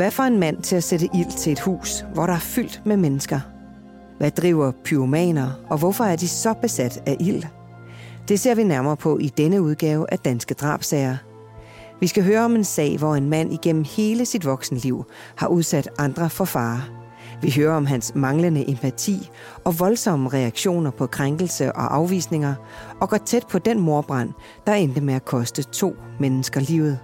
Hvad får en mand til at sætte ild til et hus, hvor der er fyldt med mennesker? Hvad driver pyromaner, og hvorfor er de så besat af ild? Det ser vi nærmere på i denne udgave af Danske Drabsager. Vi skal høre om en sag, hvor en mand igennem hele sit voksenliv har udsat andre for fare. Vi hører om hans manglende empati og voldsomme reaktioner på krænkelse og afvisninger, og går tæt på den morbrand, der endte med at koste to mennesker livet.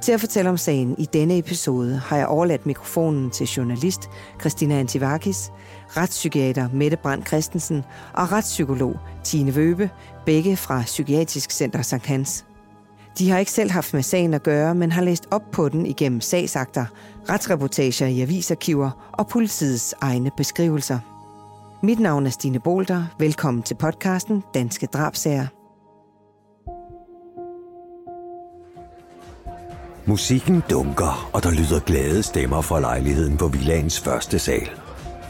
Til at fortælle om sagen i denne episode har jeg overladt mikrofonen til journalist Christina Antivakis, retspsykiater Mette Brandt Christensen og retspsykolog Tine Vøbe, begge fra Psykiatrisk Center St. Hans. De har ikke selv haft med sagen at gøre, men har læst op på den igennem sagsakter, retsreportager i avisarkiver og politiets egne beskrivelser. Mit navn er Stine Bolter. Velkommen til podcasten Danske Drabsager. Musikken dunker, og der lyder glade stemmer fra lejligheden på villagens første sal.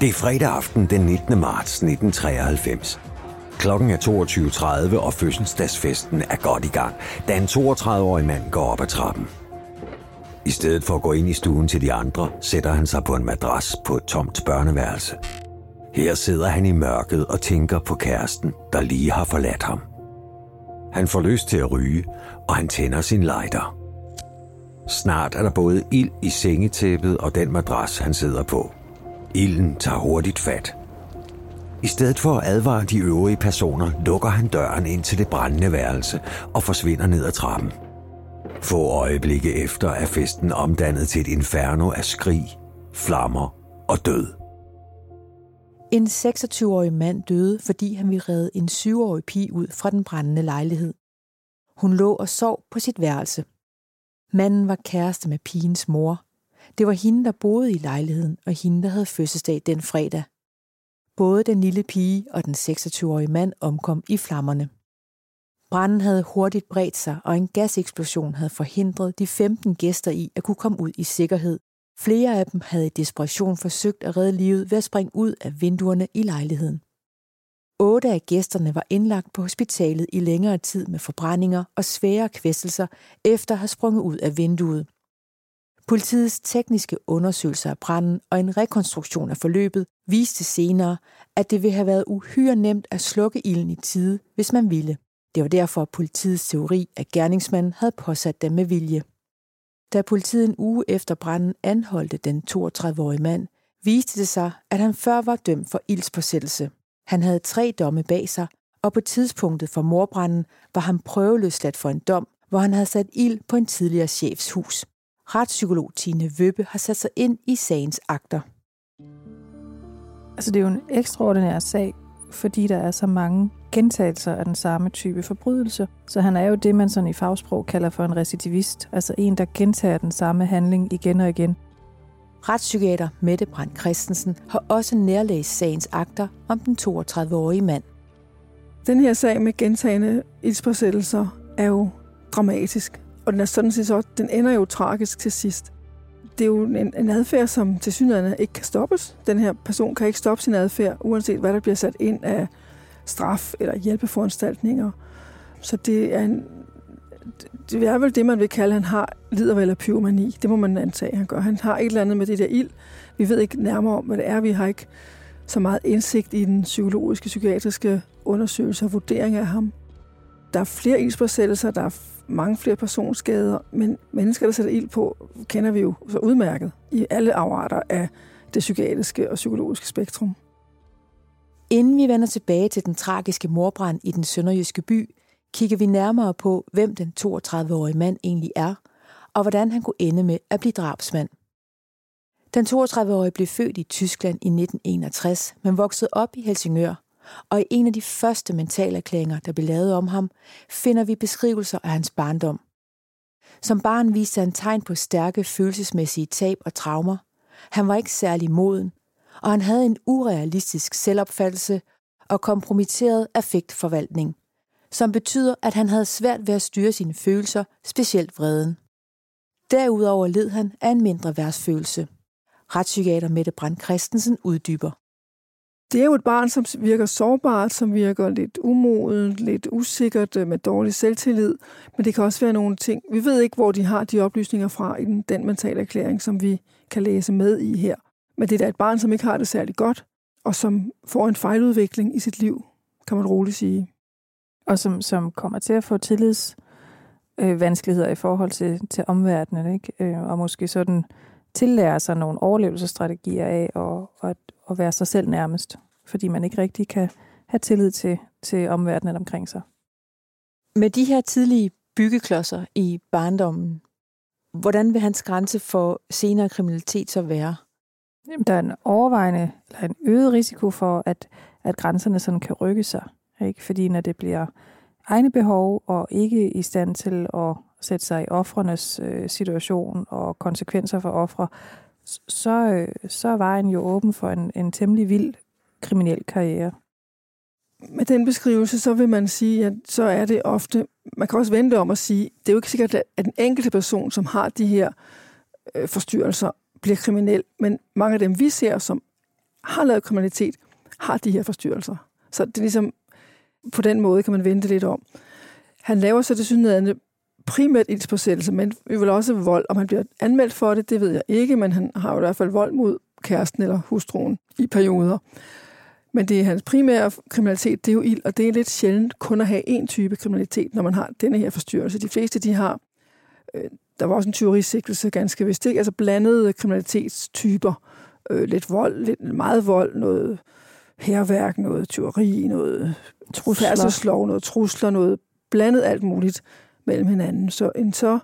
Det er fredag aften den 19. marts 1993. Klokken er 22.30, og fødselsdagsfesten er godt i gang, da en 32-årig mand går op ad trappen. I stedet for at gå ind i stuen til de andre, sætter han sig på en madras på et tomt børneværelse. Her sidder han i mørket og tænker på kæresten, der lige har forladt ham. Han får lyst til at ryge, og han tænder sin lighter. Snart er der både ild i sengetæppet og den madras, han sidder på. Ilden tager hurtigt fat. I stedet for at advare de øvrige personer, lukker han døren ind til det brændende værelse og forsvinder ned ad trappen. Få øjeblikke efter er festen omdannet til et inferno af skrig, flammer og død. En 26-årig mand døde, fordi han ville redde en 7-årig pige ud fra den brændende lejlighed. Hun lå og sov på sit værelse. Manden var kæreste med pigens mor. Det var hende, der boede i lejligheden, og hende, der havde fødselsdag den fredag. Både den lille pige og den 26-årige mand omkom i flammerne. Branden havde hurtigt bredt sig, og en gaseksplosion havde forhindret de 15 gæster i at kunne komme ud i sikkerhed. Flere af dem havde i desperation forsøgt at redde livet ved at springe ud af vinduerne i lejligheden. Otte af gæsterne var indlagt på hospitalet i længere tid med forbrændinger og svære kvæstelser efter at have sprunget ud af vinduet. Politiets tekniske undersøgelser af branden og en rekonstruktion af forløbet viste senere, at det ville have været uhyre nemt at slukke ilden i tide, hvis man ville. Det var derfor politiets teori, at gerningsmanden havde påsat dem med vilje. Da politiet en uge efter branden anholdte den 32-årige mand, viste det sig, at han før var dømt for ildspåsættelse. Han havde tre domme bag sig, og på tidspunktet for morbranden var han prøveløsladt for en dom, hvor han havde sat ild på en tidligere chefs hus. Retspsykolog Tine Vøbbe har sat sig ind i sagens akter. Altså det er jo en ekstraordinær sag, fordi der er så mange gentagelser af den samme type forbrydelse. Så han er jo det, man sådan i fagsprog kalder for en recidivist, altså en, der gentager den samme handling igen og igen. Retspsykiater Mette Brandt Christensen har også nærlæst sagens akter om den 32-årige mand. Den her sag med gentagende ildspåsættelser er jo dramatisk, og den er sådan set så, den ender jo tragisk til sidst. Det er jo en, en adfærd, som til synligheden ikke kan stoppes. Den her person kan ikke stoppe sin adfærd, uanset hvad der bliver sat ind af straf eller hjælpeforanstaltninger. Så det er en, det er vel det, man vil kalde, at han har, lider vel af pyromani. Det må man antage, han gør. Han har et eller andet med det der ild. Vi ved ikke nærmere om, hvad det er. Vi har ikke så meget indsigt i den psykologiske, psykiatriske undersøgelse og vurdering af ham. Der er flere ildspåsættelser, der er mange flere personskader, men mennesker, der sætter ild på, kender vi jo så udmærket i alle afarter af det psykiatriske og psykologiske spektrum. Inden vi vender tilbage til den tragiske morbrand i den sønderjyske by, kigger vi nærmere på, hvem den 32-årige mand egentlig er, og hvordan han kunne ende med at blive drabsmand. Den 32-årige blev født i Tyskland i 1961, men voksede op i Helsingør, og i en af de første mentalerklæringer, der blev lavet om ham, finder vi beskrivelser af hans barndom. Som barn viste han tegn på stærke følelsesmæssige tab og traumer. Han var ikke særlig moden, og han havde en urealistisk selvopfattelse og kompromitteret affektforvaltning, som betyder, at han havde svært ved at styre sine følelser, specielt vreden. Derudover led han af en mindre værtsfølelse. Retspsykiater Mette Brandt Christensen uddyber. Det er jo et barn, som virker sårbart, som virker lidt umodent, lidt usikkert, øh, med dårlig selvtillid. Men det kan også være nogle ting. Vi ved ikke, hvor de har de oplysninger fra i den, den mentale erklæring, som vi kan læse med i her. Men det er da et barn, som ikke har det særlig godt, og som får en fejludvikling i sit liv, kan man roligt sige. Og som, som kommer til at få tillids øh, vanskeligheder i forhold til, til omverdenen, ikke? Øh, og måske sådan tillære sig nogle overlevelsesstrategier af og, og, at være sig selv nærmest, fordi man ikke rigtig kan have tillid til, til omverdenen omkring sig. Med de her tidlige byggeklodser i barndommen, hvordan vil hans grænse for senere kriminalitet så være? Jamen, der er en overvejende, eller en øget risiko for, at, at grænserne sådan kan rykke sig. Ikke? Fordi når det bliver egne behov og ikke i stand til at sætte sig i offrenes øh, situation og konsekvenser for ofre, så, øh, så er vejen jo åben for en, en temmelig vild kriminel karriere. Med den beskrivelse, så vil man sige, at så er det ofte, man kan også vente om at sige, det er jo ikke sikkert, at den enkelte person, som har de her øh, forstyrrelser, bliver kriminel, men mange af dem, vi ser, som har lavet kriminalitet, har de her forstyrrelser. Så det er ligesom, på den måde kan man vente lidt om. Han laver så det synligheden primært ildspåsættelse, men vi vil også vold. Om han bliver anmeldt for det, det ved jeg ikke, men han har jo i hvert fald vold mod kæresten eller hustruen i perioder. Men det er hans primære kriminalitet, det er jo ild, og det er lidt sjældent kun at have én type kriminalitet, når man har denne her forstyrrelse. De fleste, de har, øh, der var også en tyverisigtelse ganske vist, ikke? altså blandede kriminalitetstyper, øh, lidt vold, lidt meget vold, noget herværk, noget tyveri, noget trusler, noget trusler, noget blandet alt muligt mellem hinanden. Så en så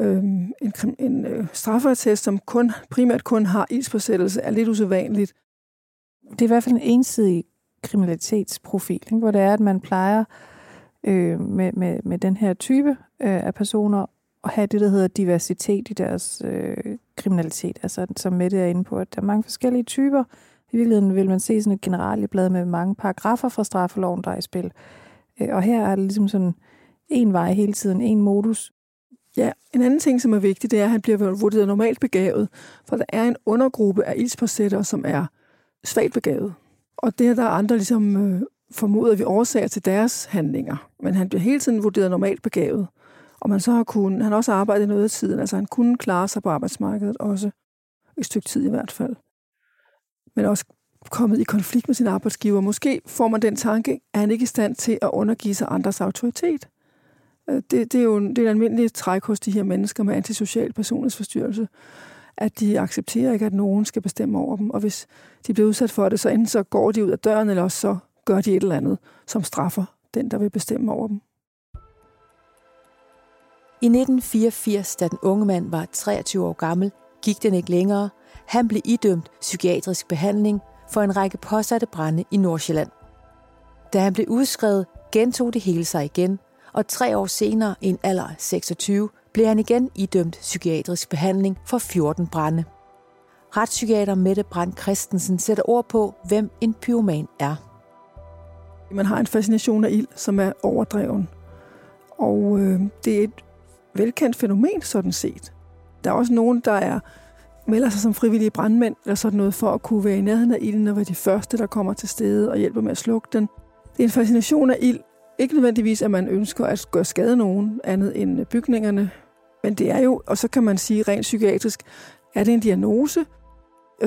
øh, en, en øh, straffertest, som kun, primært kun har ildsforsættelse, er lidt usædvanligt. Det er i hvert fald en ensidig kriminalitetsprofil, ikke? hvor det er, at man plejer øh, med, med, med den her type øh, af personer at have det, der hedder diversitet i deres øh, kriminalitet. Altså, som Mette er inde på, at der er mange forskellige typer. I virkeligheden vil man se sådan et generalieblad med mange paragrafer fra straffeloven, der er i spil. Øh, og her er det ligesom sådan en vej hele tiden, en modus. Ja, en anden ting, som er vigtig, det er, at han bliver vurderet normalt begavet, for der er en undergruppe af ildspåsættere, som er svagt begavet. Og det er der andre ligesom øh, formoder, vi årsager til deres handlinger. Men han bliver hele tiden vurderet normalt begavet. Og man så har kun, han har også arbejdet noget af tiden, altså han kunne klare sig på arbejdsmarkedet også, et stykke tid i hvert fald. Men også kommet i konflikt med sin arbejdsgiver. Måske får man den tanke, at han ikke er i stand til at undergive sig andres autoritet. Øh, det, det er jo det er en almindelig træk hos de her mennesker med antisocial personlighedsforstyrrelse, at de accepterer ikke, at nogen skal bestemme over dem. Og hvis de bliver udsat for det, så enten så går de ud af døren, eller også så gør de et eller andet, som straffer den, der vil bestemme over dem. I 1984, da den unge mand var 23 år gammel, gik den ikke længere. Han blev idømt psykiatrisk behandling for en række påsatte brænde i Nordsjælland. Da han blev udskrevet, gentog det hele sig igen, og tre år senere, i en alder af 26, blev han igen idømt psykiatrisk behandling for 14 brænde. Retspsykiater Mette Brandt Christensen sætter ord på, hvem en pyroman er. Man har en fascination af ild, som er overdreven. Og øh, det er et velkendt fænomen, sådan set. Der er også nogen, der er melder sig som frivillige brandmænd eller sådan noget, for at kunne være i nærheden af ilden og være de første, der kommer til stede og hjælper med at slukke den. Det er en fascination af ild. Ikke nødvendigvis, at man ønsker at gøre skade nogen andet end øh, bygningerne. Men det er jo, og så kan man sige rent psykiatrisk, er det en diagnose?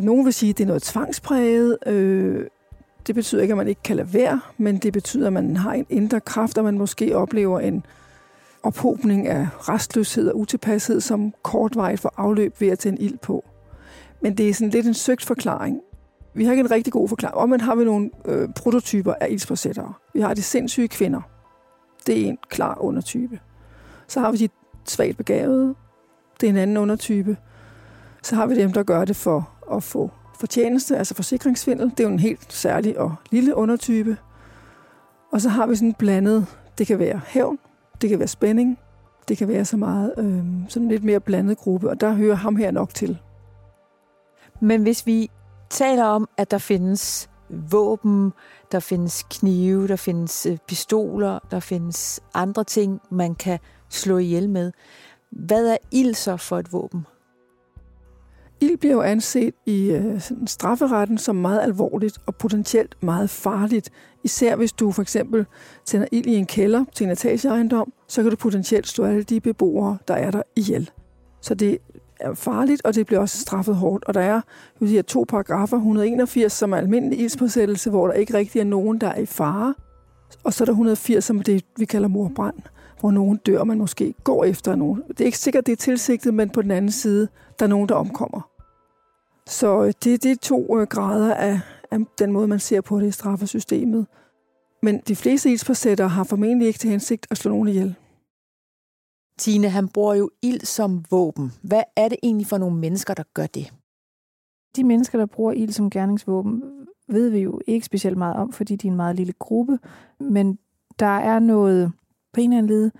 Nogen vil sige, at det er noget tvangspræget. Øh, det betyder ikke, at man ikke kan lade være, men det betyder, at man har en indre kraft, og man måske oplever en ophobning af restløshed og utilpashed, som kortvarigt får afløb ved at tænde ild på. Men det er sådan lidt en søgt forklaring. Vi har ikke en rigtig god forklaring. Og man har vi nogle øh, prototyper af ildsforsættere. Vi har de sindssyge kvinder. Det er en klar undertype. Så har vi de svagt begavede. Det er en anden undertype. Så har vi dem, der gør det for at få fortjeneste, altså forsikringsvindel. Det er jo en helt særlig og lille undertype. Og så har vi sådan blandet, det kan være hævn, det kan være spænding, det kan være så meget, øh, sådan lidt mere blandet gruppe, og der hører ham her nok til. Men hvis vi taler om, at der findes våben, der findes knive, der findes øh, pistoler, der findes andre ting, man kan slå ihjel med. Hvad er ild så for et våben? Ild bliver jo anset i øh, strafferetten som meget alvorligt og potentielt meget farligt. Især hvis du for eksempel tænder ild i en kælder til en etageejendom, så kan du potentielt slå alle de beboere, der er der ihjel. Så det er farligt, og det bliver også straffet hårdt. Og der er jeg vil sige, to paragrafer, 181, som er almindelig ildspåsættelse, hvor der ikke rigtig er nogen, der er i fare. Og så er der 180, som er det, vi kalder morbrand, hvor nogen dør, man måske går efter nogen. Det er ikke sikkert, det er tilsigtet, men på den anden side, der er nogen, der omkommer. Så øh, det, det er to øh, grader af, af den måde, man ser på det i straffesystemet. Men de fleste ildspåsættere har formentlig ikke til hensigt at slå nogen ihjel. Tine, han bruger jo ild som våben. Hvad er det egentlig for nogle mennesker, der gør det? De mennesker, der bruger ild som gerningsvåben, ved vi jo ikke specielt meget om, fordi de er en meget lille gruppe. Men der er noget på en eller anden led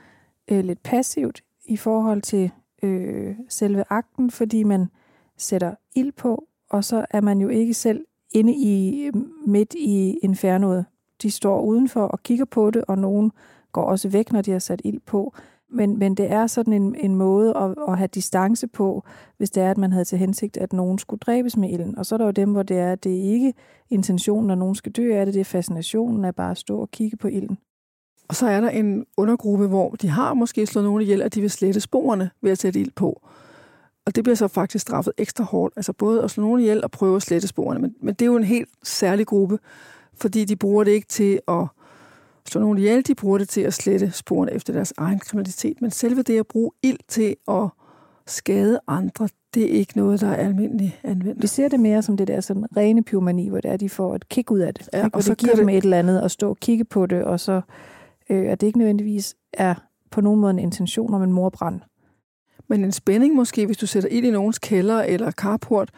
øh, lidt passivt i forhold til øh, selve akten, fordi man sætter ild på, og så er man jo ikke selv inde i midt i infernoet. De står udenfor og kigger på det, og nogen går også væk, når de har sat ild på. Men, men det er sådan en, en måde at, at have distance på, hvis det er, at man havde til hensigt, at nogen skulle dræbes med ilden. Og så er der jo dem, hvor det er, at det ikke intentionen, at nogen skal dø af det, det er fascinationen af bare at stå og kigge på ilden. Og så er der en undergruppe, hvor de har måske slået nogen ihjel, at de vil slette sporene ved at sætte ild på. Og det bliver så faktisk straffet ekstra hårdt. Altså både at slå nogen ihjel og prøve at slette sporene. Men, men det er jo en helt særlig gruppe, fordi de bruger det ikke til at slå nogen ihjel, de bruger det til at slette sporene efter deres egen kriminalitet. Men selve det at bruge ild til at skade andre, det er ikke noget, der er almindeligt anvendt. Vi ser det mere som det der sådan rene pyromani, hvor det er, de får et kick ud af det. Ja, og så det giver dem det... et eller andet at stå og kigge på det, og så øh, at det ikke nødvendigvis er på nogen måde en intention om en morbrand. Men en spænding måske, hvis du sætter ild i nogens kælder eller carport,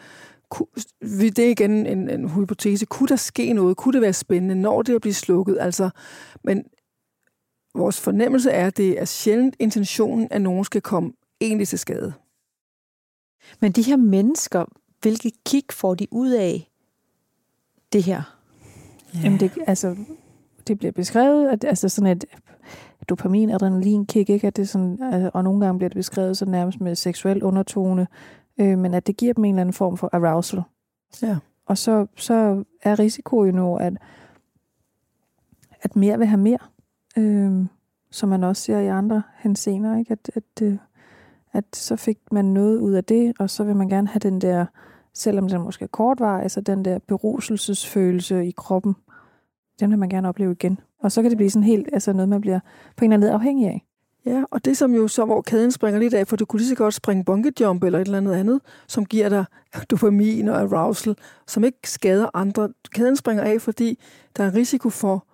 det er igen en, en hypotese. Kunne der ske noget? Kunne det være spændende, når det er blive slukket? Altså, men vores fornemmelse er, at det er sjældent intentionen, at nogen skal komme egentlig til skade. Men de her mennesker, hvilke kig får de ud af det her? Ja. Jamen det, altså, det bliver beskrevet, at altså sådan et dopamin, adrenalin kick, ikke? At det sådan, altså, og nogle gange bliver det beskrevet så nærmest med seksuel undertone, øh, men at det giver dem en eller anden form for arousal. Ja. Og så, så er risiko jo nu, at, at mere vil have mere, øh, som man også ser i andre hensener, ikke? At, at, øh, at så fik man noget ud af det, og så vil man gerne have den der, selvom den måske er kortvarig, altså den der beruselsesfølelse i kroppen, den vil man gerne opleve igen. Og så kan det blive sådan helt, altså noget, man bliver på en eller anden afhængig af. Ja, og det som jo så, hvor kæden springer lidt af, for du kunne lige så godt springe bungee jump eller et eller andet andet, som giver dig dopamin og arousal, som ikke skader andre. Kæden springer af, fordi der er risiko for,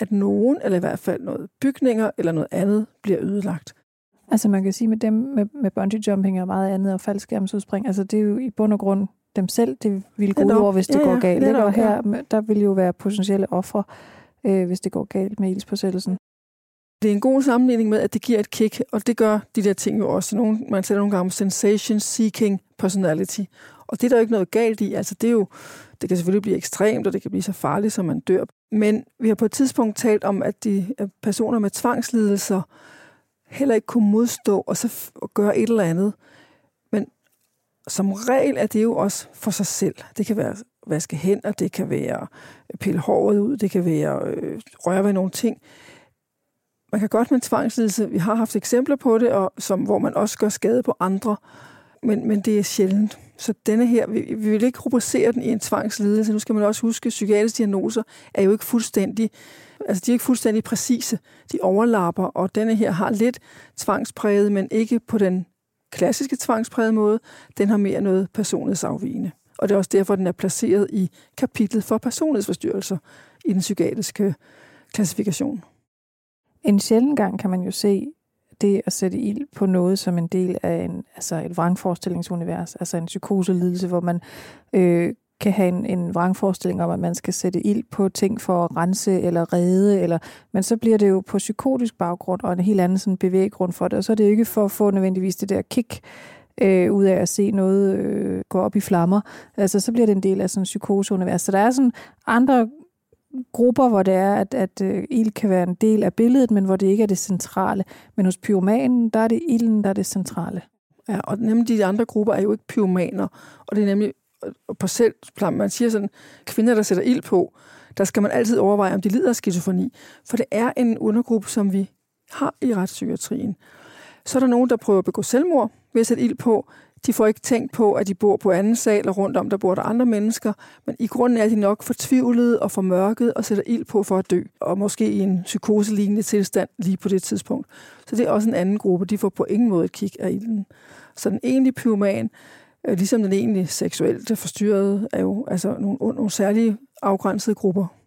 at nogen, eller i hvert fald noget bygninger eller noget andet, bliver ødelagt. Altså man kan sige med dem med, med bungee jumping og meget andet og faldskærmsudspring, altså det er jo i bund og grund dem selv, det ville gå ud over, hvis det ja, går galt. Ja, og her, der vil jo være potentielle ofre, øh, hvis det går galt med ildspåsættelsen. Det er en god sammenligning med, at det giver et kick, og det gør de der ting jo også. Nogle, man sætter nogle gange om sensation-seeking personality, og det er der jo ikke noget galt i. Altså, det, er jo, det kan selvfølgelig blive ekstremt, og det kan blive så farligt, som man dør. Men vi har på et tidspunkt talt om, at de at personer med tvangslidelser heller ikke kunne modstå og så gøre et eller andet. Men som regel er det jo også for sig selv. Det kan være vaske hænder, det kan være øh, pille håret ud, det kan være øh, røre ved nogle ting man kan godt med en tvangslidelse, vi har haft eksempler på det, og som, hvor man også gør skade på andre, men, men det er sjældent. Så denne her, vi, vi vil ikke rubricere den i en tvangslidelse. Nu skal man også huske, at psykiatriske diagnoser er jo ikke fuldstændig, altså de er ikke fuldstændig præcise. De overlapper, og denne her har lidt tvangspræget, men ikke på den klassiske tvangspræget måde. Den har mere noget personlighedsafvigende. Og det er også derfor, den er placeret i kapitlet for personlighedsforstyrrelser i den psykiatriske klassifikation. En sjælden gang kan man jo se det at sætte ild på noget som en del af en, altså et vrangforestillingsunivers, altså en psykoselidelse, hvor man øh, kan have en, en vrangforestilling om, at man skal sætte ild på ting for at rense eller redde, eller, men så bliver det jo på psykotisk baggrund og en helt anden sådan bevæggrund for det, og så er det jo ikke for at få nødvendigvis det der kick øh, ud af at se noget øh, gå op i flammer. Altså, så bliver det en del af sådan en psykoseunivers. Så der er sådan andre grupper, hvor det er, at, at øh, ild kan være en del af billedet, men hvor det ikke er det centrale. Men hos pyromanen, der er det ilden, der er det centrale. Ja, og nemlig de andre grupper er jo ikke pyromaner, og det er nemlig på selv, man siger sådan, kvinder, der sætter ild på, der skal man altid overveje, om de lider af skizofreni. For det er en undergruppe, som vi har i retspsykiatrien. Så er der nogen, der prøver at begå selvmord ved at sætte ild på. De får ikke tænkt på, at de bor på anden sal, og rundt om der bor der andre mennesker. Men i grunden er de nok fortvivlede og formørket og sætter ild på for at dø. Og måske i en psykoselignende tilstand lige på det tidspunkt. Så det er også en anden gruppe. De får på ingen måde et kig af ilden. Så den egentlige pyroman, øh, ligesom den egentlige seksuelt forstyrrede, er jo altså nogle, nogle særlige afgrænsede grupper.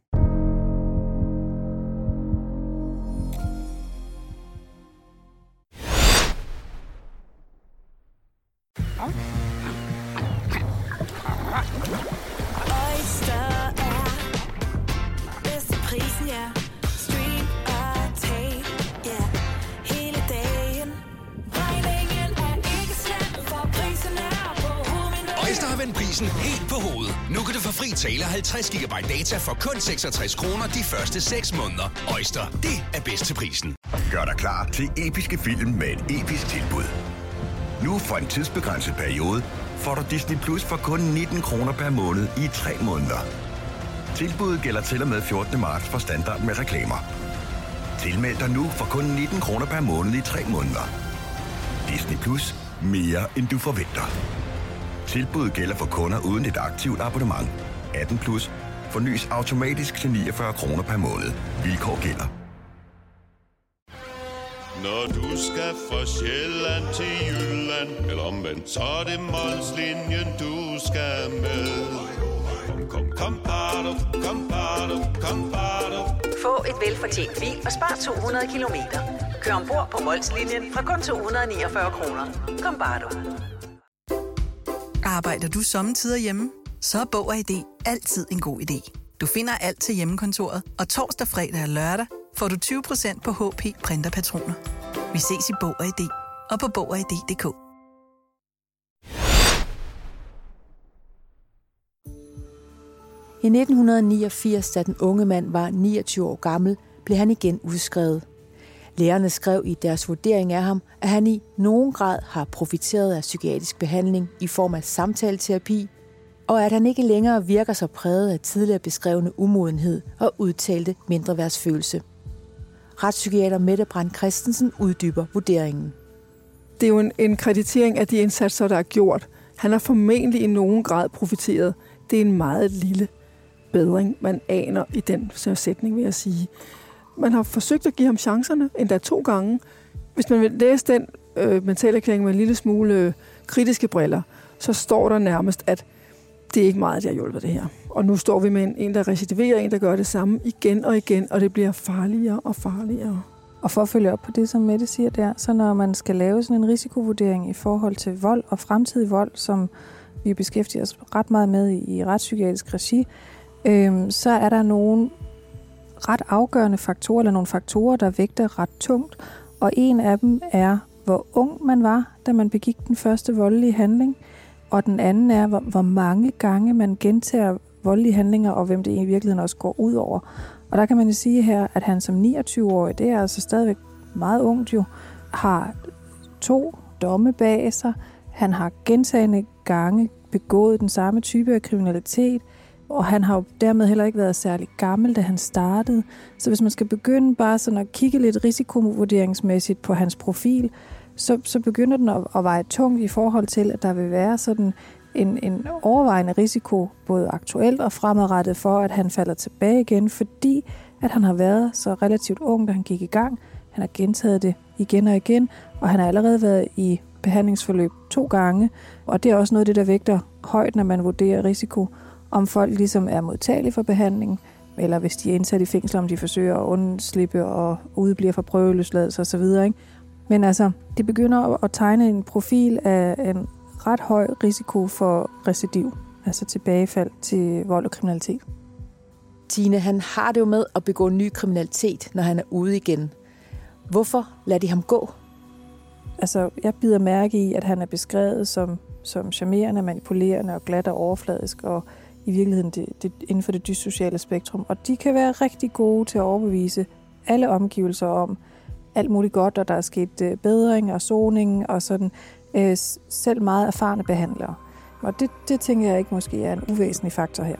50 GB data for kun 66 kroner de første 6 måneder. Øjster, det er bedst til prisen. Gør dig klar til episke film med et episk tilbud. Nu for en tidsbegrænset periode får du Disney Plus for kun 19 kroner per måned i 3 måneder. Tilbuddet gælder til og med 14. marts for standard med reklamer. Tilmeld dig nu for kun 19 kroner per måned i 3 måneder. Disney Plus. Mere end du forventer. Tilbuddet gælder for kunder uden et aktivt abonnement. 18 plus. Fornyes automatisk til 49 kroner per måned. Vilkår gælder. Når du skal fra Sjælland til Jylland, eller omvendt, så er det Molslinjen, du skal med. Kom, kom, kom, bado, kom, bado, kom, bado. Få et velfortjent bil og spar 200 kilometer. Kør ombord på Molslinjen fra kun 249 kroner. Kom, bare du. Arbejder du sommetider hjemme? Så er Bog og ID altid en god idé. Du finder alt til hjemmekontoret, og torsdag, fredag og lørdag får du 20% på HP printerpatroner. Vi ses i Bog og ID og på Bog og ID.dk. I 1989, da den unge mand var 29 år gammel, blev han igen udskrevet. Lærerne skrev i deres vurdering af ham, at han i nogen grad har profiteret af psykiatrisk behandling i form af samtaleterapi, og at han ikke længere virker så præget af tidligere beskrevne umodenhed og udtalte mindreværdsfølelse. Retspsykiater Mette Brandt Christensen uddyber vurderingen. Det er jo en, en kreditering af de indsatser, der er gjort. Han har formentlig i nogen grad profiteret. Det er en meget lille bedring, man aner i den sætning, vil jeg sige. Man har forsøgt at give ham chancerne, endda to gange. Hvis man vil læse den øh, mentalerklæring med en lille smule øh, kritiske briller, så står der nærmest, at det er ikke meget, der har hjulpet det her. Og nu står vi med en, en der recidiverer, en, der gør det samme igen og igen, og det bliver farligere og farligere. Og for at følge op på det, som Mette siger der, så når man skal lave sådan en risikovurdering i forhold til vold og fremtidig vold, som vi beskæftiger os ret meget med i, i retspsykiatrisk regi, øh, så er der nogle ret afgørende faktorer, eller nogle faktorer, der vægter ret tungt. Og en af dem er, hvor ung man var, da man begik den første voldelige handling. Og den anden er, hvor, hvor mange gange man gentager voldelige handlinger, og hvem det i virkeligheden også går ud over. Og der kan man jo sige her, at han som 29-årig, det er altså stadigvæk meget ungt jo, har to domme bag sig. Han har gentagende gange begået den samme type af kriminalitet og han har jo dermed heller ikke været særlig gammel, da han startede. Så hvis man skal begynde bare sådan at kigge lidt risikovurderingsmæssigt på hans profil, så, så begynder den at, at veje tungt i forhold til, at der vil være sådan en, en overvejende risiko, både aktuelt og fremadrettet, for at han falder tilbage igen, fordi at han har været så relativt ung, da han gik i gang. Han har gentaget det igen og igen, og han har allerede været i behandlingsforløb to gange, og det er også noget af det, der vægter højt, når man vurderer risiko om folk ligesom er modtagelige for behandling, eller hvis de er indsat i fængsel, om de forsøger at undslippe og udbliver fra prøveløsladelse osv. Ikke? Men altså, det begynder at tegne en profil af en ret høj risiko for recidiv, altså tilbagefald til vold og kriminalitet. Tine, han har det jo med at begå ny kriminalitet, når han er ude igen. Hvorfor lader de ham gå? Altså, jeg bider mærke i, at han er beskrevet som, som charmerende, manipulerende og glat og overfladisk, og i virkeligheden det, det, inden for det dyssociale spektrum. Og de kan være rigtig gode til at overbevise alle omgivelser om alt muligt godt, og der er sket øh, bedring og soning og sådan. øh, selv meget erfarne behandlere. Og det, det tænker jeg ikke måske er en uvæsentlig faktor her.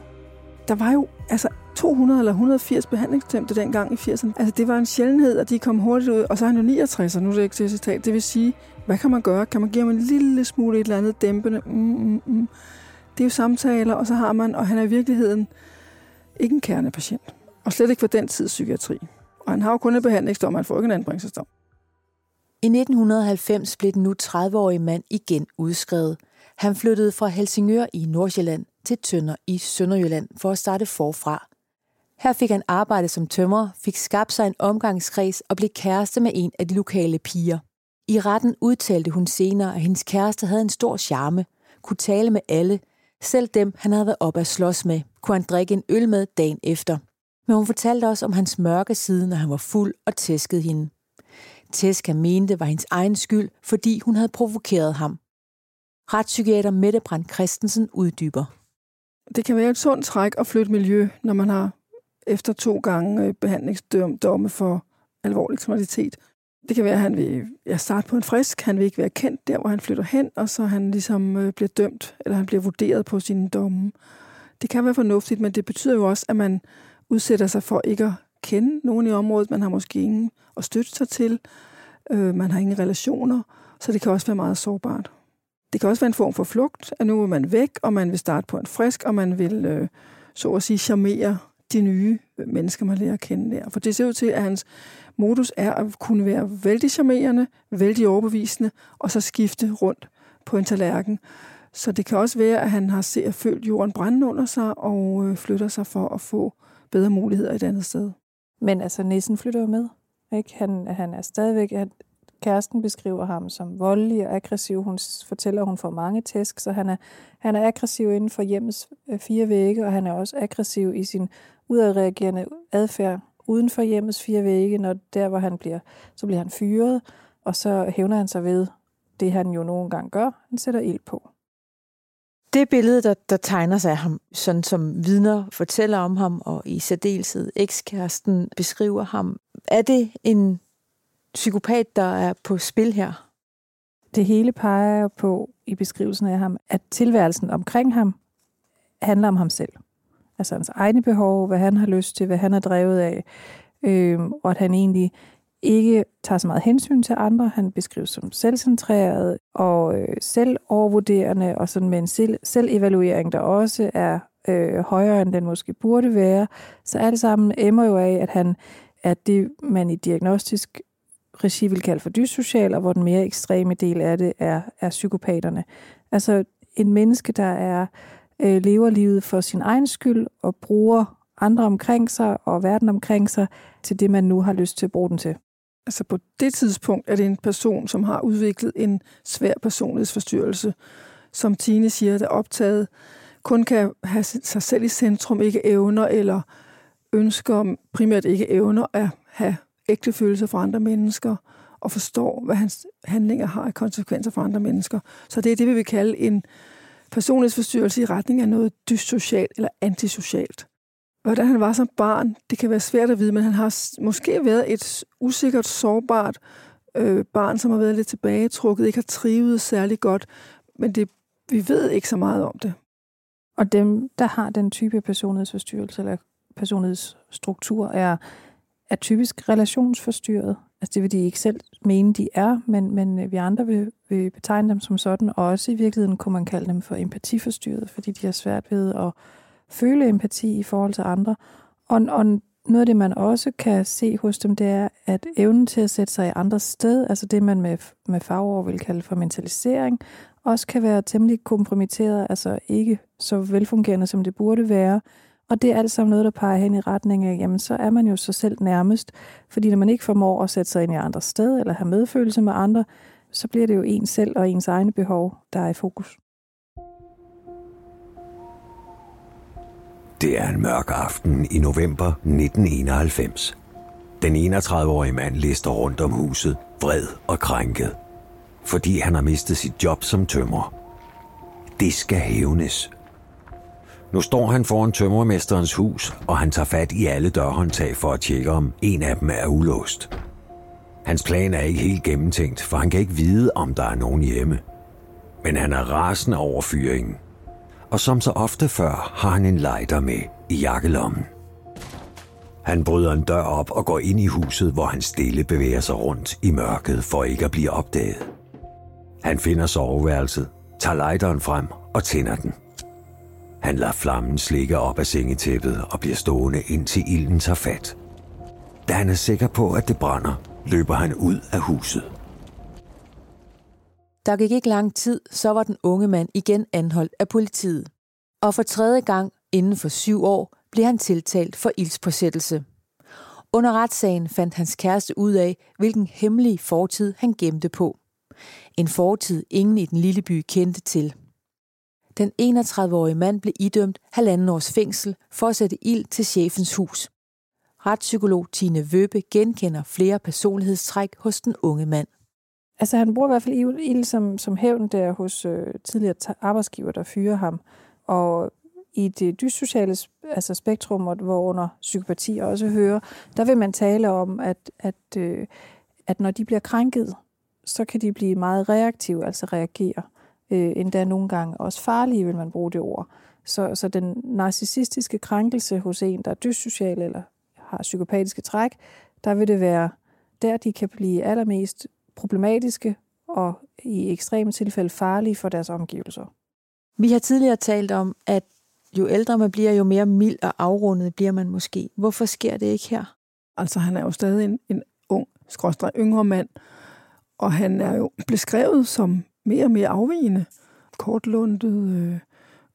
Der var jo altså 200 eller 180 behandlingsdømte dengang i 80'erne. Altså det var en sjældenhed, at de kom hurtigt ud. Og så er han jo 69, og nu er det ikke til citat. Det vil sige, hvad kan man gøre? Kan man give ham en lille smule et eller andet dæmpende? Mm, mm, mm. Det er jo samtaler, og så har man, og han er i virkeligheden ikke en kernepatient. Og slet ikke for den tids psykiatri. Og han har jo kun en behandlingsdom, han får ikke en anbringelsesdom. I 1990 blev den nu 30-årige mand igen udskrevet. Han flyttede fra Helsingør i Nordsjælland til Tønder i Sønderjylland for at starte forfra. Her fik han arbejde som tømrer, fik skabt sig en omgangskreds og blev kæreste med en af de lokale piger. I retten udtalte hun senere, at hendes kæreste havde en stor charme, kunne tale med alle, selv dem, han havde været op at slås med, kunne han drikke en øl med dagen efter. Men hun fortalte også om hans mørke side, når han var fuld og tæskede hende. Tæsk han mente var hendes egen skyld, fordi hun havde provokeret ham. Retspsykiater Mette Brandt Christensen uddyber. Det kan være et sundt træk at flytte miljø, når man har efter to gange øh, behandlingsdomme for alvorlig kriminalitet. Det kan være, at han vil ja, starte på en frisk, han vil ikke være kendt der, hvor han flytter hen, og så han ligesom øh, bliver dømt, eller han bliver vurderet på sine domme. Det kan være fornuftigt, men det betyder jo også, at man udsætter sig for ikke at kende nogen i området. Man har måske ingen at støtte sig til. Øh, man har ingen relationer, så det kan også være meget sårbart. Det kan også være en form for flugt, at nu er man væk, og man vil starte på en frisk, og man vil, øh, så at sige, charmere de nye mennesker, man lærer at kende der. For det ser ud til, at hans modus er at kunne være vældig charmerende, vældig overbevisende, og så skifte rundt på en tallerken. Så det kan også være, at han har set følt jorden brænde under sig og øh, flytter sig for at få bedre muligheder et andet sted. Men altså, Nissen flytter jo med. Ikke? Han, han er stadigvæk... Han, kæresten beskriver ham som voldelig og aggressiv. Hun fortæller, at hun får mange tæsk, så han er, han er aggressiv inden for hjemmets øh, fire vægge, og han er også aggressiv i sin udadreagerende adfærd uden for hjemmets fire vægge, når der, hvor han bliver, så bliver han fyret, og så hævner han sig ved det, han jo nogle gange gør. Han sætter ild på. Det billede, der, der tegner sig af ham, sådan som vidner fortæller om ham, og i særdeleshed ekskæresten beskriver ham, er det en psykopat, der er på spil her? Det hele peger på i beskrivelsen af ham, at tilværelsen omkring ham handler om ham selv. Altså hans egne behov, hvad han har lyst til, hvad han er drevet af, øh, og at han egentlig ikke tager så meget hensyn til andre. Han beskrives som selvcentreret og øh, selvovervurderende, og sådan med en selv, selvevaluering, der også er øh, højere, end den måske burde være. Så alt sammen emmer jo af, at han er det, man i diagnostisk regi vil kalde for dyssocial, og hvor den mere ekstreme del af det er, er psykopaterne. Altså en menneske, der er øh, lever livet for sin egen skyld og bruger andre omkring sig og verden omkring sig til det, man nu har lyst til at bruge den til. Altså på det tidspunkt er det en person, som har udviklet en svær personlighedsforstyrrelse, som Tine siger, der optaget kun kan have sig selv i centrum, ikke evner eller ønsker primært ikke evner at have ægte følelser for andre mennesker og forstår, hvad hans handlinger har af konsekvenser for andre mennesker. Så det er det, vi vil kalde en personlighedsforstyrrelse i retning af noget dyssocialt eller antisocialt. Hvordan han var som barn, det kan være svært at vide, men han har måske været et usikkert, sårbart øh, barn, som har været lidt tilbagetrukket, ikke har trivet særlig godt, men det, vi ved ikke så meget om det. Og dem, der har den type personlighedsforstyrrelse eller personlighedsstruktur, er, er typisk relationsforstyrret. Altså det vil de ikke selv mene, de er, men, men øh, vi andre vil, vil betegne dem som sådan, og også i virkeligheden kunne man kalde dem for empatiforstyrret, fordi de har svært ved at føle empati i forhold til andre. Og, og noget af det, man også kan se hos dem, det er, at evnen til at sætte sig i andres sted, altså det, man med, med fagord vil kalde for mentalisering, også kan være temmelig kompromitteret, altså ikke så velfungerende, som det burde være. Og det er alt sammen noget, der peger hen i retning af, jamen så er man jo sig selv nærmest. Fordi når man ikke formår at sætte sig ind i andres sted, eller have medfølelse med andre, så bliver det jo ens selv og ens egne behov, der er i fokus. Det er en mørk aften i november 1991. Den 31-årige mand lister rundt om huset, vred og krænket, fordi han har mistet sit job som tømrer. Det skal hævnes. Nu står han foran tømmermesterens hus, og han tager fat i alle dørhåndtag for at tjekke, om en af dem er ulåst. Hans plan er ikke helt gennemtænkt, for han kan ikke vide, om der er nogen hjemme. Men han er rasende over fyringen. Og som så ofte før har han en lighter med i jakkelommen. Han bryder en dør op og går ind i huset, hvor han stille bevæger sig rundt i mørket for ikke at blive opdaget. Han finder soveværelset, tager lighteren frem og tænder den. Han lader flammen slikke op af sengetæppet og bliver stående indtil ilden tager fat. Da han er sikker på, at det brænder, løber han ud af huset. Der gik ikke lang tid, så var den unge mand igen anholdt af politiet. Og for tredje gang inden for syv år blev han tiltalt for ildspåsættelse. Under retssagen fandt hans kæreste ud af, hvilken hemmelig fortid han gemte på. En fortid, ingen i den lille by kendte til. Den 31-årige mand blev idømt halvanden års fængsel for at sætte ild til chefens hus. Retspsykolog Tine Vøbe genkender flere personlighedstræk hos den unge mand. Altså han bruger i hvert fald ild som, som hævn der hos øh, tidligere arbejdsgiver, der fyrer ham. Og i det dyssociale altså spektrum, hvor under psykopati også hører, der vil man tale om, at, at, øh, at når de bliver krænket, så kan de blive meget reaktive, altså reagere. Øh, endda nogle gange også farlige, vil man bruge det ord. Så, så den narcissistiske krænkelse hos en, der er dyssocial eller har psykopatiske træk, der vil det være der, de kan blive allermest problematiske og i ekstreme tilfælde farlige for deres omgivelser. Vi har tidligere talt om, at jo ældre man bliver, jo mere mild og afrundet bliver man måske. Hvorfor sker det ikke her? Altså, han er jo stadig en, en ung, skråstrej yngre mand, og han er jo beskrevet som mere og mere afvigende, kortlundet, øh,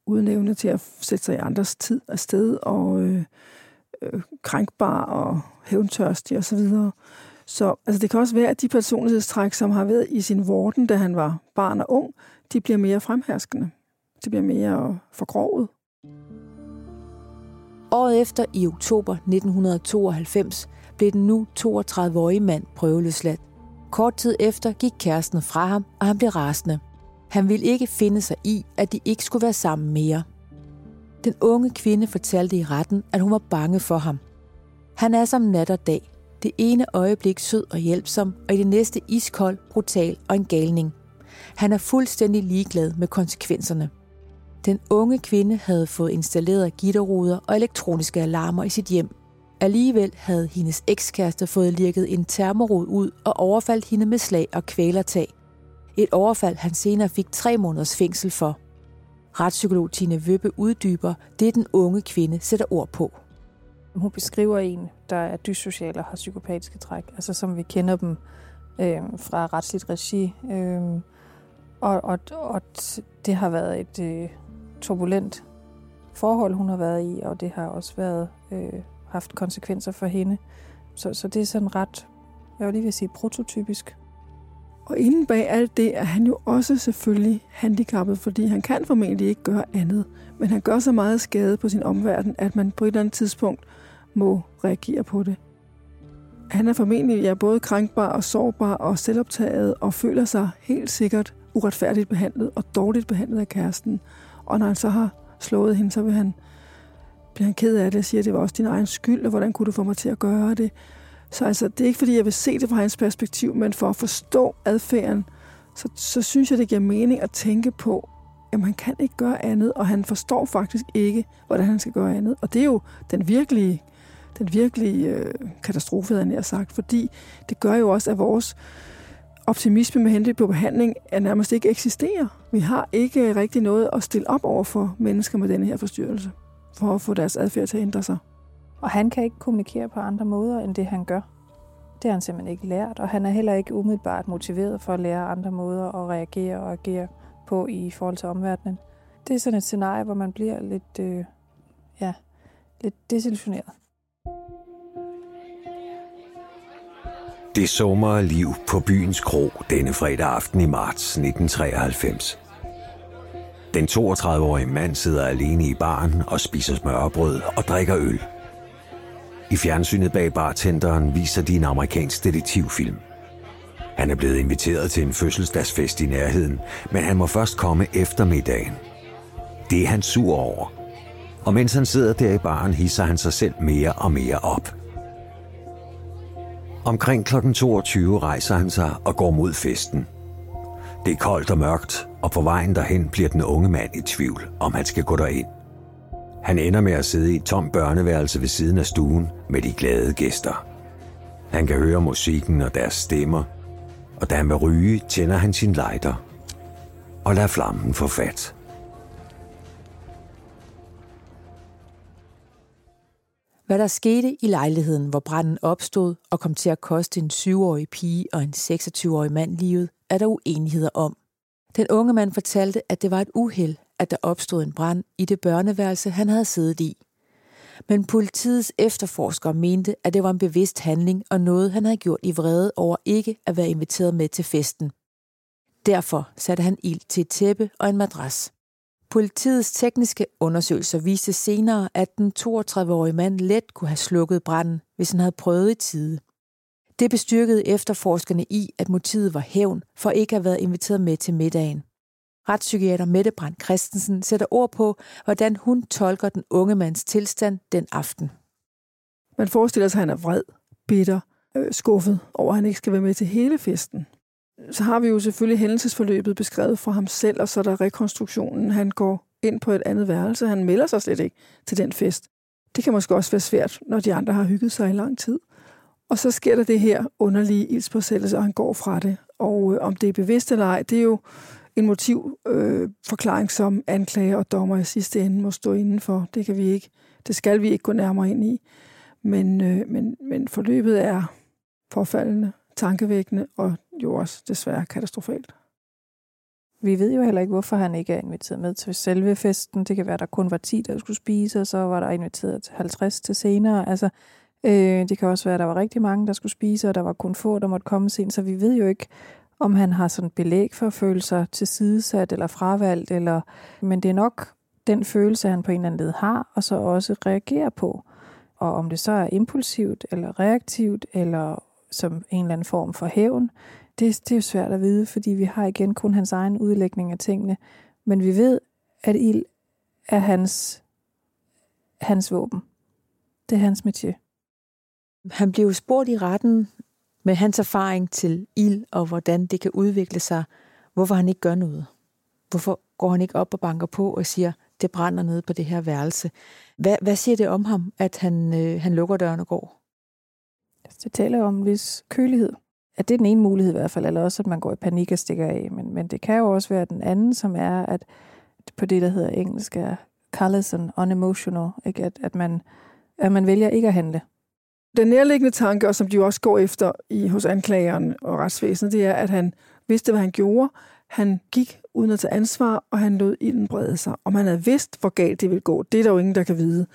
uden evne til at sætte sig i andres tid af sted, og øh, øh, krænkbar og hævntørstig osv. Så, så altså, det kan også være, at de personlighedstræk, som har været i sin vorden, da han var barn og ung, de bliver mere fremherskende. De bliver mere forgrovet. Året efter, i oktober 1992, blev den nu 32-årige mand prøveløsladt. Kort tid efter gik kæresten fra ham, og han blev rasende. Han ville ikke finde sig i, at de ikke skulle være sammen mere. Den unge kvinde fortalte i retten, at hun var bange for ham. Han er som nat og dag. Det ene øjeblik sød og hjælpsom, og i det næste iskold, brutal og en galning. Han er fuldstændig ligeglad med konsekvenserne. Den unge kvinde havde fået installeret gitterruder og elektroniske alarmer i sit hjem. Alligevel havde hendes ekskæreste fået lirket en termorod ud og overfaldt hende med slag og kvælertag. Et overfald, han senere fik tre måneders fængsel for. Retspsykolog Tine Vøbbe uddyber det, den unge kvinde sætter ord på. Hun beskriver en, der er dyssocial og har psykopatiske træk, altså som vi kender dem øh, fra retsligt regi. Øh, og, og, og det har været et øh, turbulent forhold, hun har været i, og det har også været øh, haft konsekvenser for hende. Så, så det er sådan ret, jeg vil lige vil sige, prototypisk. Og inden bag alt det er han jo også selvfølgelig handicappet, fordi han kan formentlig ikke gøre andet. Men han gør så meget skade på sin omverden, at man på et eller andet tidspunkt må reagere på det. Han er formentlig ja, både krænkbar og sårbar og selvoptaget og føler sig helt sikkert uretfærdigt behandlet og dårligt behandlet af kæresten. Og når han så har slået hende, så vil han, bliver han ked af det og siger, at det var også din egen skyld, og hvordan kunne du få mig til at gøre det? Så altså, det er ikke fordi, jeg vil se det fra hans perspektiv, men for at forstå adfærden, så, så synes jeg, det giver mening at tænke på, at han kan ikke gøre andet, og han forstår faktisk ikke, hvordan han skal gøre andet. Og det er jo den virkelige, den virkelige øh, katastrofe, havde jeg sagt, fordi det gør jo også, at vores optimisme med henblik på behandling er nærmest ikke eksisterer. Vi har ikke øh, rigtig noget at stille op over for mennesker med denne her forstyrrelse, for at få deres adfærd til at ændre sig. Og han kan ikke kommunikere på andre måder, end det han gør. Det har han simpelthen ikke lært, og han er heller ikke umiddelbart motiveret for at lære andre måder at reagere og agere på i forhold til omverdenen. Det er sådan et scenarie, hvor man bliver lidt, øh, ja, lidt desillusioneret. Det sommer liv på byens kro denne fredag aften i marts 1993. Den 32-årige mand sidder alene i baren og spiser smørbrød og drikker øl. I fjernsynet bag bartenderen viser de en amerikansk detektivfilm. Han er blevet inviteret til en fødselsdagsfest i nærheden, men han må først komme efter middagen. Det er han sur over. Og mens han sidder der i baren, hisser han sig selv mere og mere op. Omkring kl. 22 rejser han sig og går mod festen. Det er koldt og mørkt, og på vejen derhen bliver den unge mand i tvivl, om han skal gå derind. Han ender med at sidde i et tomt børneværelse ved siden af stuen med de glade gæster. Han kan høre musikken og deres stemmer, og da han vil ryge, tænder han sin lighter og lader flammen få fat. Hvad der skete i lejligheden, hvor branden opstod og kom til at koste en 7-årig pige og en 26-årig mand livet, er der uenigheder om. Den unge mand fortalte, at det var et uheld, at der opstod en brand i det børneværelse, han havde siddet i. Men politiets efterforskere mente, at det var en bevidst handling og noget, han havde gjort i vrede over ikke at være inviteret med til festen. Derfor satte han ild til et tæppe og en madras. Politiets tekniske undersøgelser viste senere, at den 32-årige mand let kunne have slukket branden, hvis han havde prøvet i tide. Det bestyrkede efterforskerne i, at motivet var hævn for ikke at have været inviteret med til middagen. Retspsykiater Mette Brandt Christensen sætter ord på, hvordan hun tolker den unge mands tilstand den aften. Man forestiller sig, at han er vred, bitter, øh, skuffet over, at han ikke skal være med til hele festen. Så har vi jo selvfølgelig hændelsesforløbet beskrevet fra ham selv, og så er der rekonstruktionen. Han går ind på et andet værelse. Han melder sig slet ikke til den fest. Det kan måske også være svært, når de andre har hygget sig i lang tid. Og så sker der det her underlige ildspåsættelse, og han går fra det. Og øh, om det er bevidst eller ej, det er jo en motivforklaring, øh, som anklager og dommer i sidste ende må stå inden for. Det kan vi ikke, det skal vi ikke gå nærmere ind i. Men, øh, men, men forløbet er påfaldende, tankevækkende og jo også desværre katastrofalt. Vi ved jo heller ikke, hvorfor han ikke er inviteret med til selve festen. Det kan være, at der kun var 10, der skulle spise, og så var der inviteret 50 til senere. Altså, øh, det kan også være, at der var rigtig mange, der skulle spise, og der var kun få, der måtte komme sent. Så vi ved jo ikke, om han har sådan belæg for følelser til sidesat eller fravalgt. Eller, men det er nok den følelse, han på en eller anden led har, og så også reagerer på. Og om det så er impulsivt, eller reaktivt, eller som en eller anden form for hævn, det, det er jo svært at vide, fordi vi har igen kun hans egen udlægning af tingene. Men vi ved, at ild er hans, hans våben. Det er hans métier. Han blev spurgt i retten med hans erfaring til ild og hvordan det kan udvikle sig, hvorfor han ikke gør noget. Hvorfor går han ikke op og banker på og siger, det brænder nede på det her værelse. Hvad, hvad siger det om ham, at han, øh, han lukker døren og går? Det taler om en vis kølighed. At det er den ene mulighed i hvert fald, eller også at man går i panik og stikker af. Men, men det kan jo også være den anden, som er, at på det, der hedder engelsk, er callous and unemotional. Ikke? At, at, man, at man vælger ikke at handle. Den nærliggende tanke, og som de jo også går efter i, hos anklageren og retsvæsenet, det er, at han vidste, hvad han gjorde. Han gik uden at tage ansvar, og han lod ilden brede sig. Og man havde vidst, hvor galt det ville gå, det er der jo ingen, der kan vide.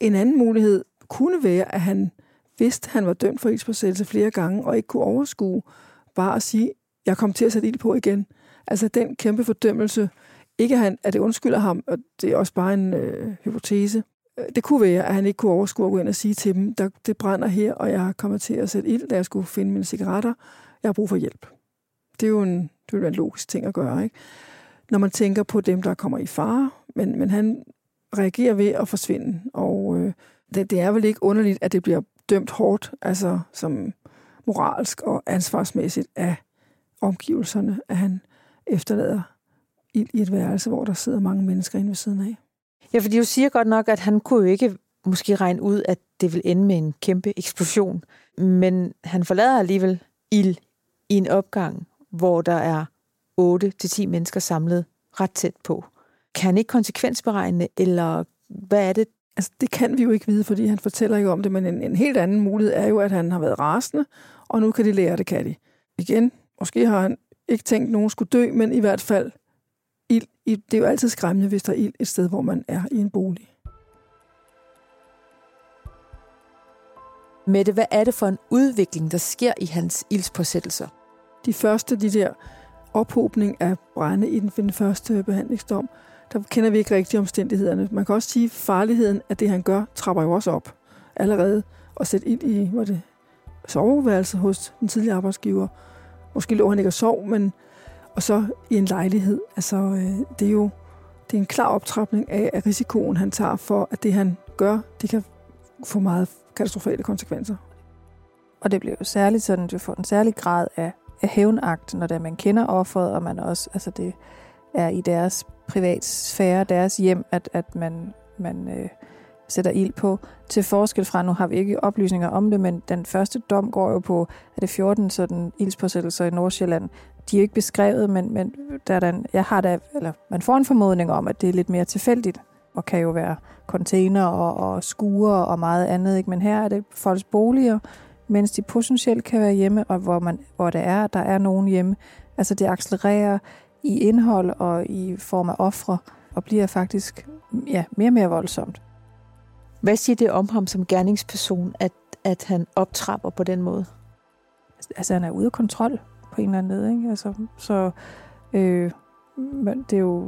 En anden mulighed kunne være, at han vidste, at han var dømt for ildspåsættelse flere gange, og ikke kunne overskue bare at sige, jeg kom til at sætte ild på igen. Altså den kæmpe fordømmelse, ikke at, han, at det undskylder ham, og det er også bare en øh, hypotese. Øh, det kunne være, at han ikke kunne overskue at gå ind og sige til dem, der, det brænder her, og jeg kommer til at sætte ild, da jeg skulle finde mine cigaretter. Jeg har brug for hjælp. Det er jo en, det vil være en logisk ting at gøre, ikke? Når man tænker på dem, der kommer i fare, men, men han reagerer ved at forsvinde, og øh, det, det er vel ikke underligt, at det bliver dømt hårdt, altså som moralsk og ansvarsmæssigt af omgivelserne, at han efterlader i, i et værelse, hvor der sidder mange mennesker inde ved siden af. Ja, for de jo siger godt nok, at han kunne jo ikke måske regne ud, at det vil ende med en kæmpe eksplosion. Men han forlader alligevel ild i en opgang, hvor der er 8-10 mennesker samlet ret tæt på. Kan han ikke konsekvensberegne, eller hvad er det, Altså, det kan vi jo ikke vide, fordi han fortæller ikke om det, men en, en helt anden mulighed er jo, at han har været rasende, og nu kan de lære det, kan de. Igen, måske har han ikke tænkt, at nogen skulle dø, men i hvert fald, ild, det er jo altid skræmmende, hvis der er ild et sted, hvor man er i en bolig. Mette, hvad er det for en udvikling, der sker i hans ildspåsættelser? De første, de der ophobning af brænde i den, den første behandlingsdom, der kender vi ikke rigtig omstændighederne. Man kan også sige, at farligheden af det, han gør, trapper jo også op allerede. Og sætte ind i hvor det, soveværelse hos den tidligere arbejdsgiver. Måske lå han ikke og sov, men og så i en lejlighed. Altså, øh, det er jo det er en klar optrapning af, af risikoen, han tager for, at det, han gør, det kan få meget katastrofale konsekvenser. Og det bliver jo særligt sådan, at du får en særlig grad af hævnagt, når det, er, man kender offeret, og man også, altså det er i deres privatsfære, deres hjem, at, at man, man øh, sætter ild på. Til forskel fra, nu har vi ikke oplysninger om det, men den første dom går jo på, at det 14 sådan ildspåsættelser i Nordsjælland. De er jo ikke beskrevet, men, men der er den, jeg har da, eller man får en formodning om, at det er lidt mere tilfældigt, og kan jo være container og, og skure og meget andet. Ikke? Men her er det folks boliger, mens de potentielt kan være hjemme, og hvor, man, hvor det er, der er nogen hjemme. Altså det accelererer i indhold og i form af ofre, og bliver faktisk ja, mere og mere voldsomt. Hvad siger det om ham som gerningsperson, at, at han optrapper på den måde? Altså han er ude af kontrol på en eller anden måde. Ikke? Altså, så øh, men det er jo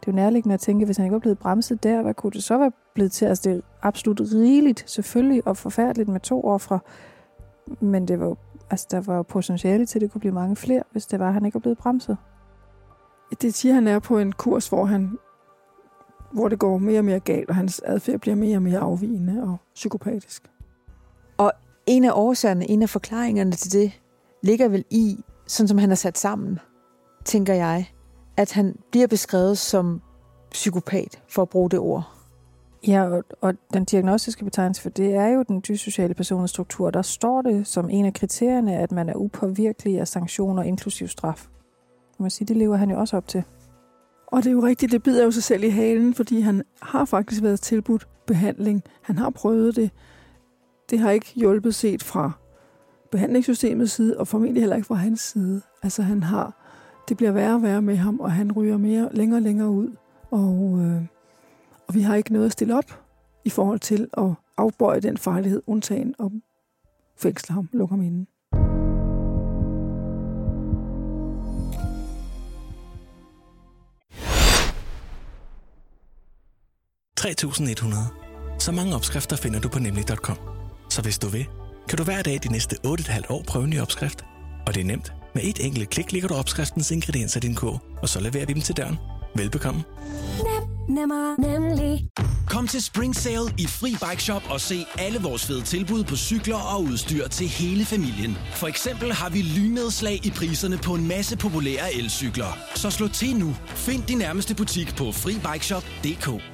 det er jo nærliggende at tænke, hvis han ikke var blevet bremset der, hvad kunne det så være blevet til? Altså det er absolut rigeligt, selvfølgelig, og forfærdeligt med to ofre, men det var, altså, der var potentiale til, at det kunne blive mange flere, hvis det var, at han ikke var blevet bremset. Det siger, han er på en kurs, hvor, han, hvor det går mere og mere galt, og hans adfærd bliver mere og mere afvigende og psykopatisk. Og en af årsagerne, en af forklaringerne til det, ligger vel i, sådan som han er sat sammen, tænker jeg, at han bliver beskrevet som psykopat, for at bruge det ord. Ja, og, og den diagnostiske betegnelse for det er jo den dyssociale personlighedsstruktur. Der står det som en af kriterierne, at man er upåvirkelig af sanktioner, inklusiv straf. Man sige, det lever han jo også op til. Og det er jo rigtigt, det bider jo sig selv i halen, fordi han har faktisk været tilbudt behandling. Han har prøvet det. Det har ikke hjulpet set fra behandlingssystemets side, og formentlig heller ikke fra hans side. Altså han har, det bliver værre og værre med ham, og han ryger mere, længere og længere ud. Og, øh, og vi har ikke noget at stille op i forhold til at afbøje den farlighed, undtagen og fængsle ham, lukke ham inde. Så mange opskrifter finder du på nemlig.com. Så hvis du vil, kan du hver dag de næste 8,5 år prøve en ny opskrift. Og det er nemt. Med et enkelt klik ligger du opskriftens ingredienser i din kog, og så leverer vi dem til døren. Velbekomme. Nem, nemmer, nemlig. Kom til Spring Sale i Fri Bike Shop og se alle vores fede tilbud på cykler og udstyr til hele familien. For eksempel har vi lynedslag i priserne på en masse populære elcykler. Så slå til nu. Find din nærmeste butik på FriBikeShop.dk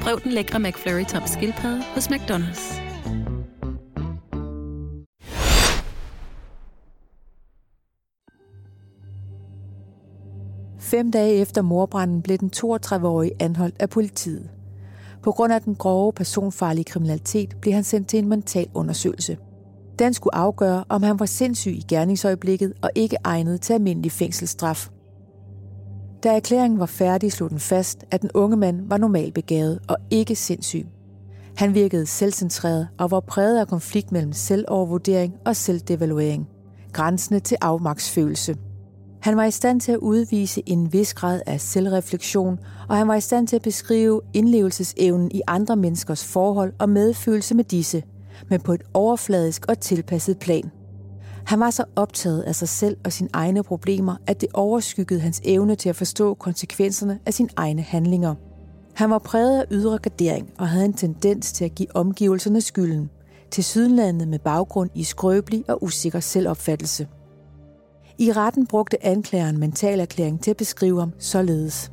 Prøv den lækre McFlurry tom skildpadde hos McDonald's. Fem dage efter morbranden blev den 32-årige anholdt af politiet. På grund af den grove personfarlige kriminalitet blev han sendt til en mental undersøgelse. Den skulle afgøre, om han var sindssyg i gerningsøjeblikket og ikke egnet til almindelig fængselsstraf. Da erklæringen var færdig, slog den fast, at den unge mand var normalbegavet og ikke sindssyg. Han virkede selvcentreret og var præget af konflikt mellem selvovervurdering og selvdevaluering. Grænsende til afmagtsfølelse – han var i stand til at udvise en vis grad af selvreflektion, og han var i stand til at beskrive indlevelsesevnen i andre menneskers forhold og medfølelse med disse, men på et overfladisk og tilpasset plan. Han var så optaget af sig selv og sine egne problemer, at det overskyggede hans evne til at forstå konsekvenserne af sine egne handlinger. Han var præget af ydre gardering og havde en tendens til at give omgivelserne skylden, til sydenlandet med baggrund i skrøbelig og usikker selvopfattelse – i retten brugte anklageren mentalerklæring til at beskrive ham således.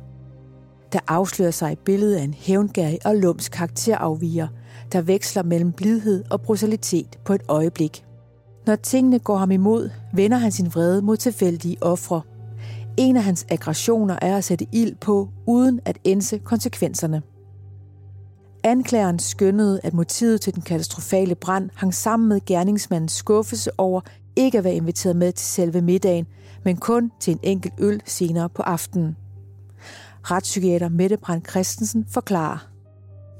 Der afslører sig et billede af en hævngærig og lumsk karakterafviger, der veksler mellem blidhed og brutalitet på et øjeblik. Når tingene går ham imod, vender han sin vrede mod tilfældige ofre. En af hans aggressioner er at sætte ild på, uden at ense konsekvenserne. Anklageren skønnede, at motivet til den katastrofale brand hang sammen med gerningsmandens skuffelse over ikke at være inviteret med til selve middagen, men kun til en enkelt øl senere på aftenen. Retspsykiater Mette Brandt Christensen forklarer.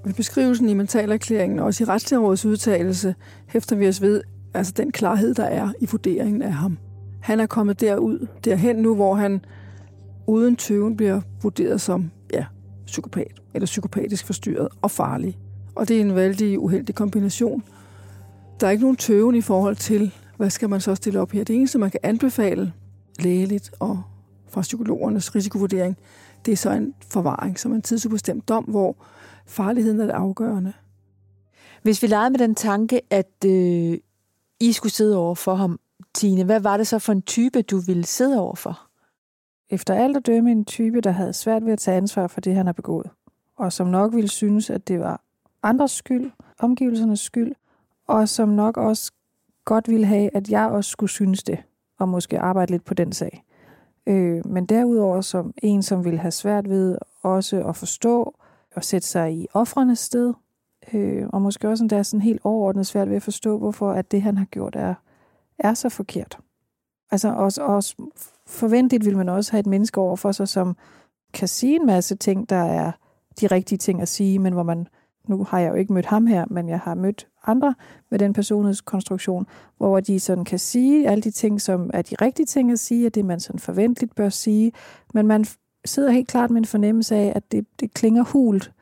Ved beskrivelsen i mentalerklæringen og også i retslægerådets udtalelse hæfter vi os ved altså den klarhed, der er i vurderingen af ham. Han er kommet derud, derhen nu, hvor han uden tøven bliver vurderet som ja, psykopat, eller psykopatisk forstyrret og farlig. Og det er en vældig uheldig kombination. Der er ikke nogen tøven i forhold til, hvad skal man så stille op her. Det eneste, man kan anbefale lægeligt og fra psykologernes risikovurdering, det er så en forvaring, som en tidsubestemt dom, hvor farligheden er det afgørende. Hvis vi leger med den tanke, at øh, i skulle sidde over for ham, Tine, hvad var det så for en type, du ville sidde over for? Efter alt at dømme en type, der havde svært ved at tage ansvar for det, han har begået, og som nok ville synes, at det var andres skyld, omgivelsernes skyld, og som nok også godt ville have, at jeg også skulle synes det, og måske arbejde lidt på den sag. Øh, men derudover som en, som ville have svært ved også at forstå og sætte sig i offrenes sted, øh, og måske også endda sådan helt overordnet svært ved at forstå, hvorfor at det, han har gjort, er, er så forkert. Altså også, også forventeligt vil man også have et menneske over for sig, som kan sige en masse ting, der er de rigtige ting at sige, men hvor man, nu har jeg jo ikke mødt ham her, men jeg har mødt andre med den personlighedskonstruktion, hvor de sådan kan sige alle de ting, som er de rigtige ting at sige, og det man sådan forventeligt bør sige, men man sidder helt klart med en fornemmelse af, at det, det klinger hult,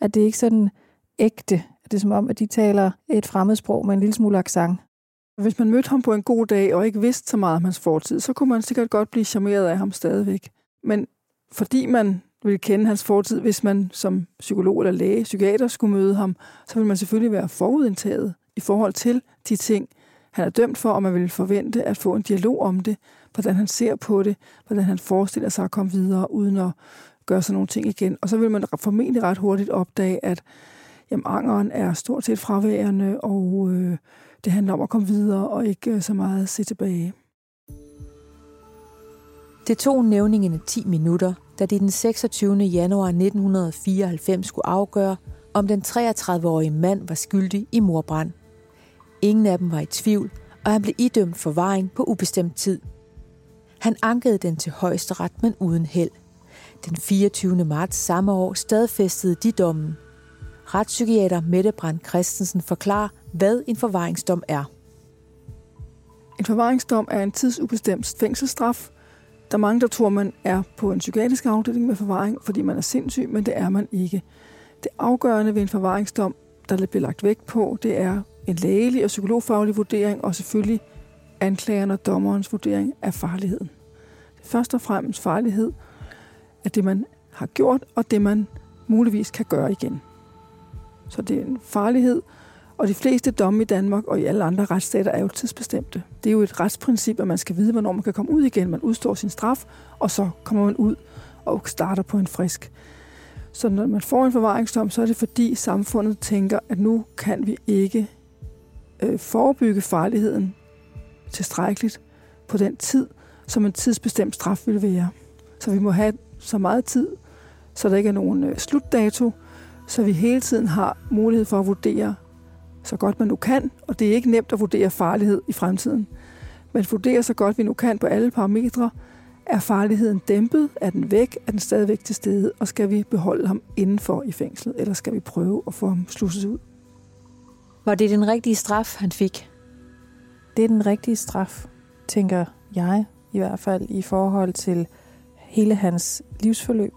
at det ikke sådan ægte, det er som om, at de taler et fremmedsprog med en lille smule accent. Hvis man mødte ham på en god dag og ikke vidste så meget om hans fortid, så kunne man sikkert godt blive charmeret af ham stadigvæk. Men fordi man ville kende hans fortid, hvis man som psykolog eller læge, psykiater skulle møde ham, så ville man selvfølgelig være forudindtaget i forhold til de ting, han er dømt for, og man ville forvente at få en dialog om det, hvordan han ser på det, hvordan han forestiller sig at komme videre, uden at gøre sådan nogle ting igen. Og så vil man formentlig ret hurtigt opdage, at jamen, angeren er stort set fraværende, og øh, det handler om at komme videre og ikke øh, så meget se tilbage. Det tog nævningene 10 minutter, da de den 26. januar 1994 skulle afgøre, om den 33-årige mand var skyldig i morbrand. Ingen af dem var i tvivl, og han blev idømt for vejen på ubestemt tid. Han ankede den til højesteret, men uden held. Den 24. marts samme år stadfæstede de dommen. Retspsykiater Mette Brandt Christensen forklarer, hvad en forvaringsdom er. En forvaringsdom er en tidsubestemt fængselsstraf. Der er mange, der tror, man er på en psykiatrisk afdeling med forvaring, fordi man er sindssyg, men det er man ikke. Det afgørende ved en forvaringsdom, der bliver lagt vægt på, det er en lægelig og psykologfaglig vurdering, og selvfølgelig anklageren og dommerens vurdering af farligheden. Først og fremmest farlighed af det, man har gjort, og det, man muligvis kan gøre igen. Så det er en farlighed, og de fleste domme i Danmark og i alle andre retsstater er jo tidsbestemte. Det er jo et retsprincip, at man skal vide, hvornår man kan komme ud igen. Man udstår sin straf, og så kommer man ud og starter på en frisk. Så når man får en forvaringsdom, så er det fordi samfundet tænker, at nu kan vi ikke øh, forebygge farligheden tilstrækkeligt på den tid, som en tidsbestemt straf ville være. Så vi må have så meget tid, så der ikke er nogen øh, slutdato, så vi hele tiden har mulighed for at vurdere så godt man nu kan, og det er ikke nemt at vurdere farlighed i fremtiden. Men vurdere så godt vi nu kan på alle parametre, er farligheden dæmpet? Er den væk? Er den stadigvæk til stede? Og skal vi beholde ham indenfor i fængslet, eller skal vi prøve at få ham slusset ud? Var det den rigtige straf, han fik? Det er den rigtige straf, tænker jeg i hvert fald i forhold til hele hans livsforløb.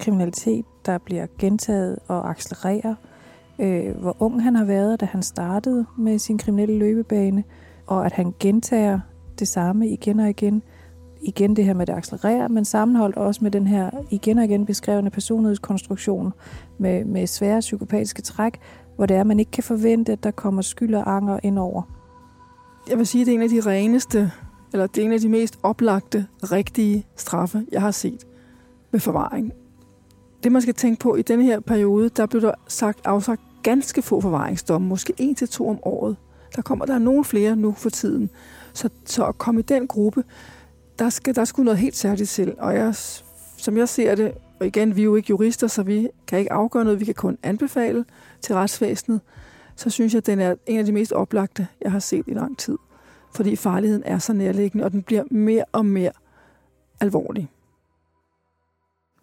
Kriminalitet, der bliver gentaget og accelererer. Øh, hvor ung han har været, da han startede med sin kriminelle løbebane, og at han gentager det samme igen og igen. Igen det her med, at det accelererer, men sammenholdt også med den her igen og igen beskrevne personlighedskonstruktion med, med svære psykopatiske træk, hvor det er, at man ikke kan forvente, at der kommer skyld og anger ind over. Jeg vil sige, at det er en af de reneste, eller det er en af de mest oplagte, rigtige straffe, jeg har set med forvaring. Det, man skal tænke på, i denne her periode, der blev der sagt, afsagt ganske få forvaringsdomme, måske en til to om året. Der kommer der nogle flere nu for tiden. Så, så at komme i den gruppe, der skal der skulle noget helt særligt til. Og jeg, som jeg ser det, og igen, vi er jo ikke jurister, så vi kan ikke afgøre noget, vi kan kun anbefale til retsvæsenet, så synes jeg, at den er en af de mest oplagte, jeg har set i lang tid. Fordi farligheden er så nærliggende, og den bliver mere og mere alvorlig.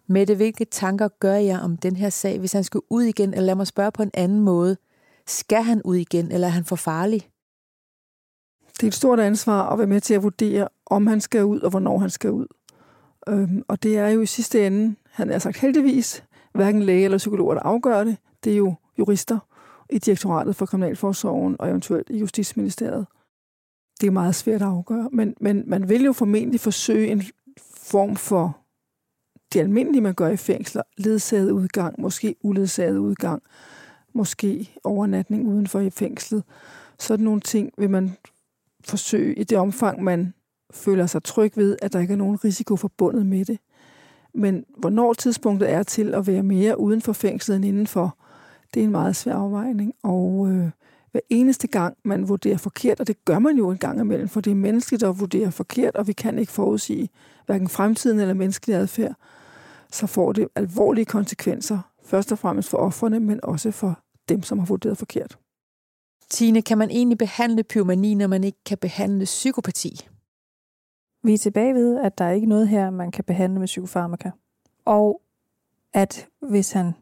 Mette, hvilke tanker gør jeg om den her sag, hvis han skal ud igen, eller lad mig spørge på en anden måde. Skal han ud igen, eller er han for farlig? Det er et stort ansvar at være med til at vurdere, om han skal ud, og hvornår han skal ud. Øhm, og det er jo i sidste ende, han er sagt heldigvis, hverken læge eller psykologer, der afgør det. Det er jo jurister i Direktoratet for Kriminalforsorgen og eventuelt i Justitsministeriet. Det er meget svært at afgøre, men, men man vil jo formentlig forsøge en form for det almindelige, man gør i fængsler, ledsaget udgang, måske uledsaget udgang, måske overnatning uden for i fængslet. Sådan nogle ting vil man forsøge i det omfang, man føler sig tryg ved, at der ikke er nogen risiko forbundet med det. Men hvornår tidspunktet er til at være mere uden for fængslet end indenfor, det er en meget svær afvejning. Og øh, hver eneste gang, man vurderer forkert, og det gør man jo en gang imellem, for det er mennesket, der vurderer forkert, og vi kan ikke forudsige hverken fremtiden eller menneskelig adfærd, så får det alvorlige konsekvenser, først og fremmest for offerne, men også for dem, som har vurderet forkert. Tine, kan man egentlig behandle pyromani, når man ikke kan behandle psykopati? Vi er tilbage ved, at der er ikke noget her, man kan behandle med psykofarmaka. Og at hvis han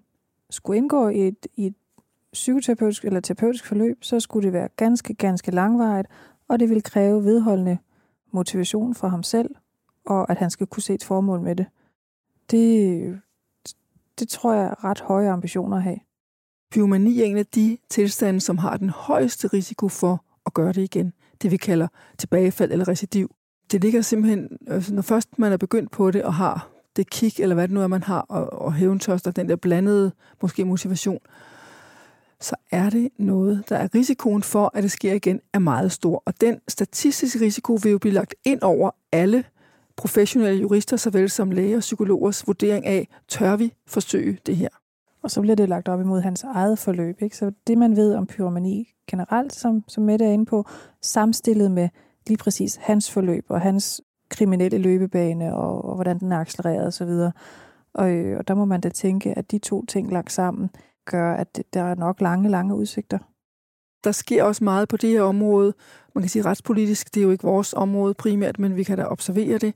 skulle indgå i et, i et psykoterapeutisk eller terapeutisk forløb, så skulle det være ganske, ganske langvarigt, og det vil kræve vedholdende motivation for ham selv, og at han skal kunne se et formål med det. Det, det tror jeg er ret høje ambitioner at have. Pyromani er en af de tilstande, som har den højeste risiko for at gøre det igen. Det vi kalder tilbagefald eller recidiv. Det ligger simpelthen, altså når først man er begyndt på det og har det kick, eller hvad det nu er, man har, og, og og den der blandede måske motivation, så er det noget, der er risikoen for, at det sker igen, er meget stor. Og den statistiske risiko vil jo blive lagt ind over alle professionelle jurister, såvel som læger og psykologers vurdering af, tør vi forsøge det her? Og så bliver det lagt op imod hans eget forløb. Ikke? Så det, man ved om pyromani generelt, som, som Mette er inde på, samstillet med lige præcis hans forløb og hans kriminelle løbebane og, og hvordan den er accelereret osv. Og, øh, og der må man da tænke, at de to ting lagt sammen gør, at der er nok lange, lange udsigter. Der sker også meget på det her område. Man kan sige retspolitisk, det er jo ikke vores område primært, men vi kan da observere det.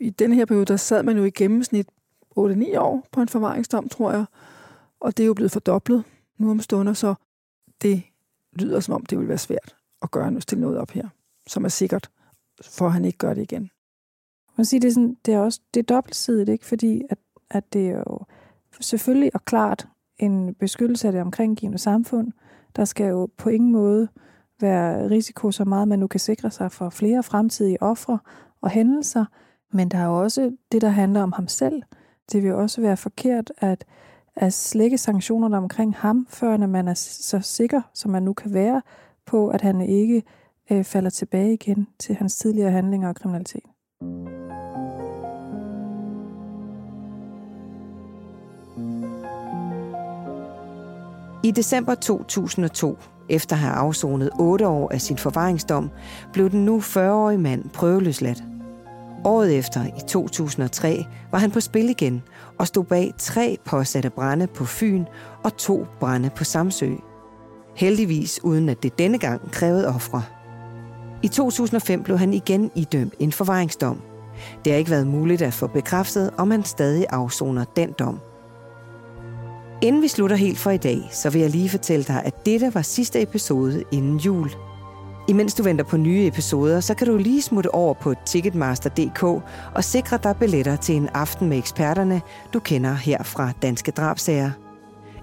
I den her periode, der sad man jo i gennemsnit 8-9 år på en forvaringsdom, tror jeg. Og det er jo blevet fordoblet nu om stunder, så det lyder som om, det vil være svært at gøre noget, stille noget op her, som er sikkert, for at han ikke gør det igen. Man siger, det er, sådan, det er også det er dobbeltsidigt, ikke? fordi at, at det er jo selvfølgelig og klart en beskyttelse af det omkringgivende samfund. Der skal jo på ingen måde være risiko så meget, man nu kan sikre sig for flere fremtidige ofre og hændelser, men der er jo også det, der handler om ham selv. Det vil også være forkert at, at slække sanktionerne omkring ham, før når man er så sikker, som man nu kan være på, at han ikke øh, falder tilbage igen til hans tidligere handlinger og kriminalitet. I december 2002, efter at have afsonet 8 år af sin forvaringsdom, blev den nu 40-årige mand prøveløsladt. Året efter, i 2003, var han på spil igen og stod bag tre påsatte brænde på Fyn og to brænde på Samsø. Heldigvis uden at det denne gang krævede ofre. I 2005 blev han igen idømt en forvaringsdom. Det har ikke været muligt at få bekræftet, om han stadig afsoner den dom. Inden vi slutter helt for i dag, så vil jeg lige fortælle dig, at dette var sidste episode inden jul. Imens du venter på nye episoder, så kan du lige smutte over på ticketmaster.dk og sikre dig billetter til en aften med eksperterne, du kender her fra Danske Drabsager.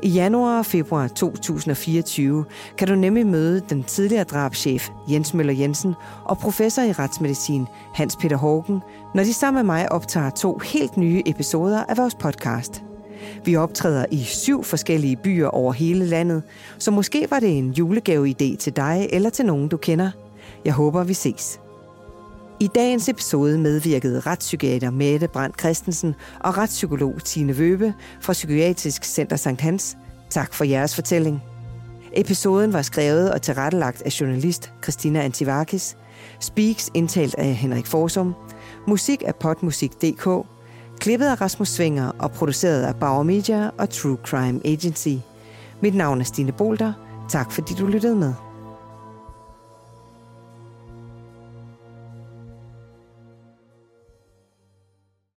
I januar og februar 2024 kan du nemlig møde den tidligere drabschef Jens Møller Jensen og professor i retsmedicin Hans Peter Hågen, når de sammen med mig optager to helt nye episoder af vores podcast – vi optræder i syv forskellige byer over hele landet, så måske var det en julegaveidé til dig eller til nogen, du kender. Jeg håber, vi ses. I dagens episode medvirkede retspsykiater Mette Brandt Christensen og retspsykolog Tine Vøbe fra Psykiatrisk Center Sankt Hans. Tak for jeres fortælling. Episoden var skrevet og tilrettelagt af journalist Christina Antivakis. Speaks indtalt af Henrik Forsum. Musik af potmusik.dk Klippet af Rasmus Svinger og produceret af Bauer Media og True Crime Agency. Mit navn er Stine Bolter. Tak fordi du lyttede med.